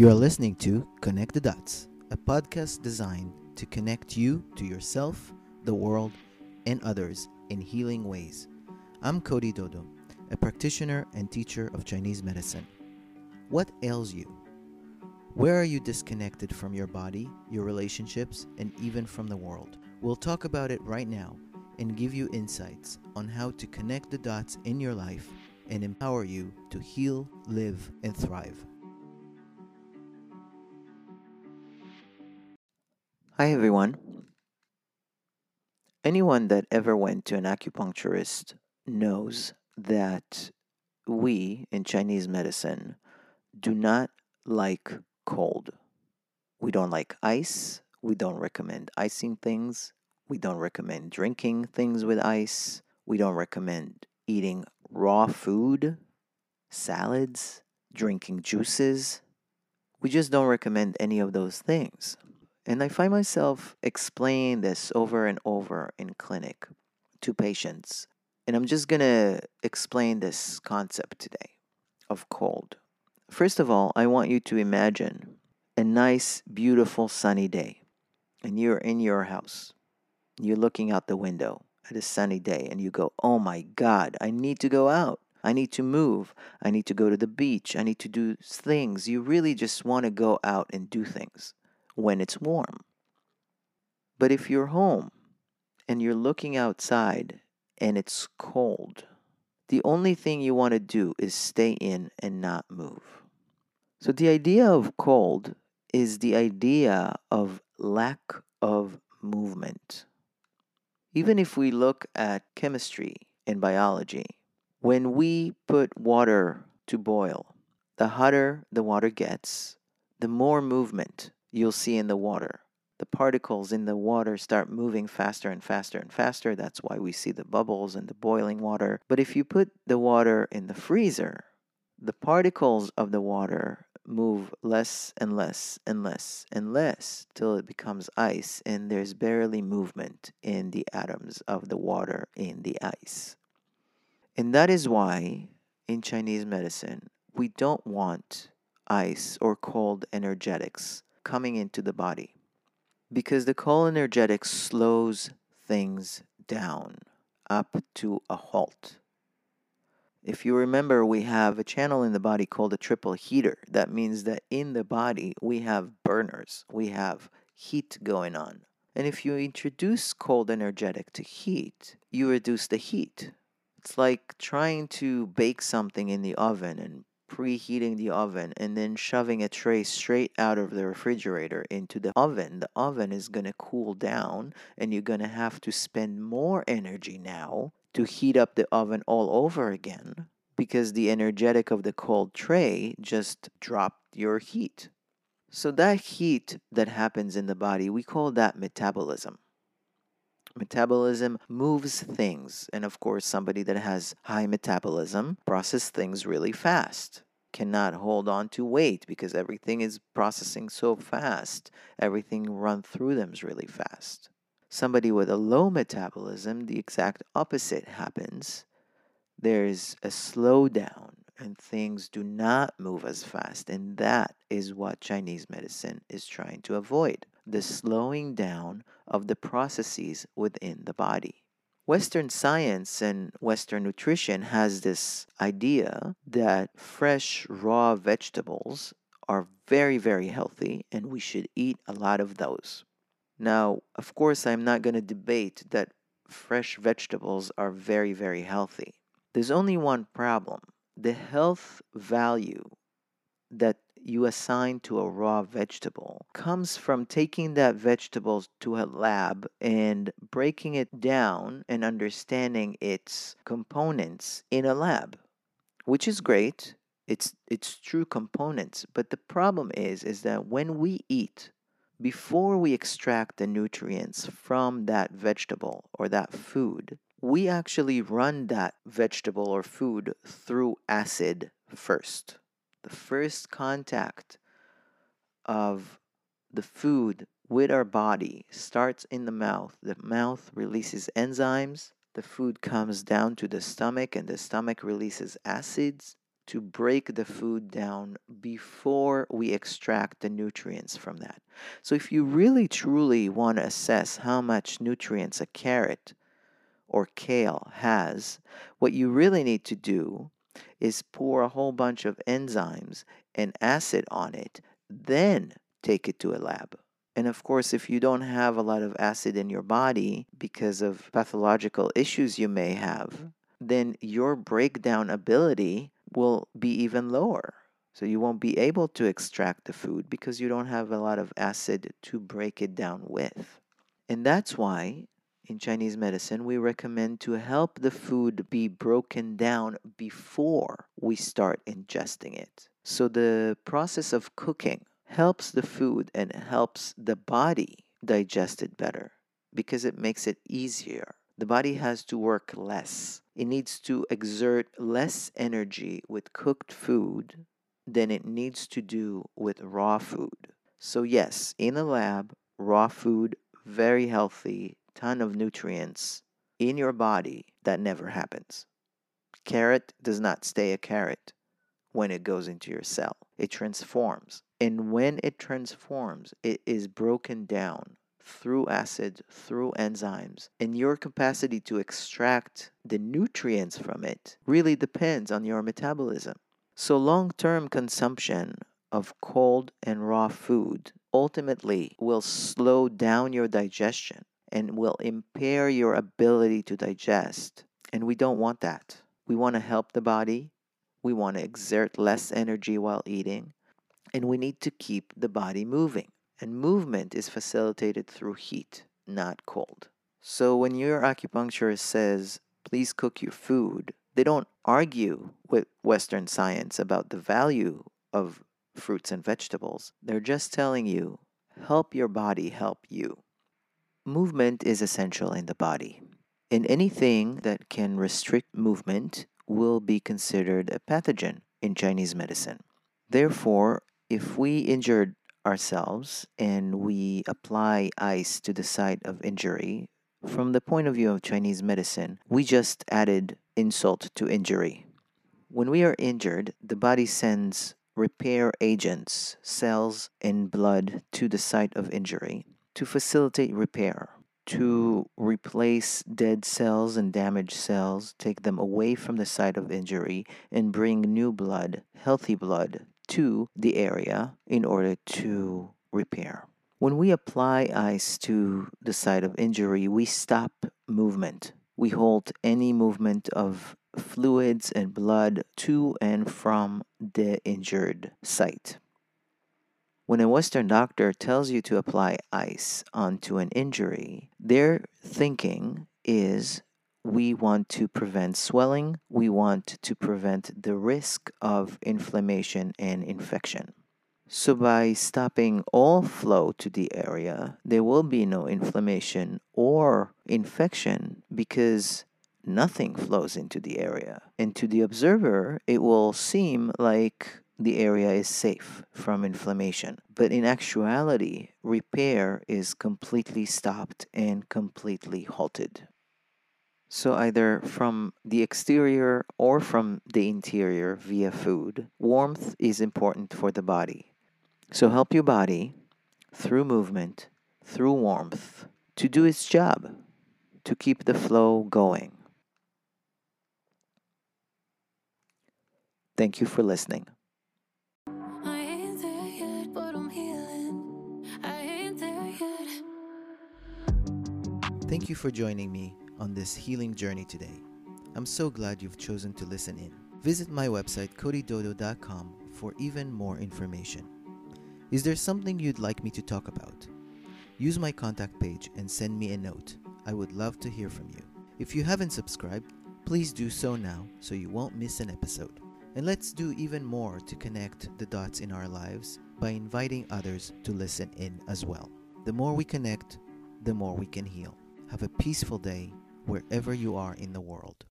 You are listening to Connect the Dots, a podcast designed to connect you to yourself, the world, and others in healing ways. I'm Cody Dodo, a practitioner and teacher of Chinese medicine. What ails you? Where are you disconnected from your body, your relationships, and even from the world? We'll talk about it right now and give you insights on how to connect the dots in your life and empower you to heal, live, and thrive. Hi, everyone. Anyone that ever went to an acupuncturist knows that we in Chinese medicine do not like cold. We don't like ice. We don't recommend icing things. We don't recommend drinking things with ice. We don't recommend eating raw food, salads, drinking juices. We just don't recommend any of those things. And I find myself explaining this over and over in clinic to patients. And I'm just going to explain this concept today of cold. First of all, I want you to imagine a nice, beautiful, sunny day. And you're in your house. You're looking out the window at a sunny day and you go, Oh my God, I need to go out. I need to move. I need to go to the beach. I need to do things. You really just want to go out and do things when it's warm. But if you're home and you're looking outside and it's cold, the only thing you want to do is stay in and not move. So the idea of cold is the idea of lack of movement. Even if we look at chemistry and biology, when we put water to boil, the hotter the water gets, the more movement you'll see in the water. The particles in the water start moving faster and faster and faster. That's why we see the bubbles and the boiling water. But if you put the water in the freezer, the particles of the water move less and less and less and less till it becomes ice, and there's barely movement in the atoms of the water in the ice. And that is why in Chinese medicine, we don't want ice or cold energetics coming into the body because the cold energetic slows things down up to a halt. If you remember, we have a channel in the body called a triple heater. That means that in the body we have burners, we have heat going on. And if you introduce cold energetic to heat, you reduce the heat. It's like trying to bake something in the oven and preheating the oven and then shoving a tray straight out of the refrigerator into the oven, the oven is going to cool down and you're going to have to spend more energy now to heat up the oven all over again because the energetic of the cold tray just dropped your heat. So, that heat that happens in the body, we call that metabolism. Metabolism moves things. And of course, somebody that has high metabolism processes things really fast. Cannot hold on to weight because everything is processing so fast. Everything run through them is really fast. Somebody with a low metabolism, the exact opposite happens. There's a slowdown and things do not move as fast. And that is what Chinese medicine is trying to avoid the slowing down of the processes within the body. Western science and Western nutrition has this idea that fresh, raw vegetables are very, very healthy and we should eat a lot of those. Now, of course, I'm not going to debate that fresh vegetables are very, very healthy. There's only one problem the health value that you assign to a raw vegetable comes from taking that vegetable to a lab and breaking it down and understanding its components in a lab, which is great. It's it's true components, but the problem is is that when we eat before we extract the nutrients from that vegetable or that food, we actually run that vegetable or food through acid first the first contact of the food with our body starts in the mouth. The mouth releases enzymes. The food comes down to the stomach, and the stomach releases acids to break the food down before we extract the nutrients from that. So, if you really truly want to assess how much nutrients a carrot or kale has, what you really need to do is pour a whole bunch of enzymes and acid on it, then take it to a lab. And of course, if you don't have a lot of acid in your body because of pathological issues you may have, mm-hmm. then your breakdown ability will be even lower. So you won't be able to extract the food because you don't have a lot of acid to break it down with. And that's why in Chinese medicine we recommend to help the food be broken down before we start ingesting it. So the process of cooking helps the food and helps the body digest it better because it makes it easier. The body has to work less. It needs to exert less energy with cooked food than it needs to do with raw food. So, yes, in a lab, raw food, very healthy, ton of nutrients in your body, that never happens. Carrot does not stay a carrot when it goes into your cell, it transforms. And when it transforms, it is broken down through acid, through enzymes, and your capacity to extract the nutrients from it really depends on your metabolism. So, long term consumption of cold and raw food ultimately will slow down your digestion and will impair your ability to digest. And we don't want that. We want to help the body, we want to exert less energy while eating, and we need to keep the body moving. And movement is facilitated through heat, not cold. So when your acupuncturist says, please cook your food, they don't argue with Western science about the value of fruits and vegetables. They're just telling you, help your body help you. Movement is essential in the body. And anything that can restrict movement will be considered a pathogen in Chinese medicine. Therefore, if we injured ourselves and we apply ice to the site of injury, from the point of view of Chinese medicine, we just added insult to injury. When we are injured, the body sends repair agents, cells, and blood to the site of injury to facilitate repair, to replace dead cells and damaged cells, take them away from the site of injury, and bring new blood, healthy blood, to the area in order to repair. When we apply ice to the site of injury, we stop movement. We halt any movement of fluids and blood to and from the injured site. When a Western doctor tells you to apply ice onto an injury, their thinking is we want to prevent swelling, we want to prevent the risk of inflammation and infection. So, by stopping all flow to the area, there will be no inflammation or infection because nothing flows into the area. And to the observer, it will seem like the area is safe from inflammation. But in actuality, repair is completely stopped and completely halted. So, either from the exterior or from the interior via food, warmth is important for the body. So, help your body through movement, through warmth, to do its job, to keep the flow going. Thank you for listening. Thank mm. you for joining me on this healing journey today. I'm so glad you've chosen to listen in. Visit my website, codydodo.com, for even more information. Is there something you'd like me to talk about? Use my contact page and send me a note. I would love to hear from you. If you haven't subscribed, please do so now so you won't miss an episode. And let's do even more to connect the dots in our lives by inviting others to listen in as well. The more we connect, the more we can heal. Have a peaceful day wherever you are in the world.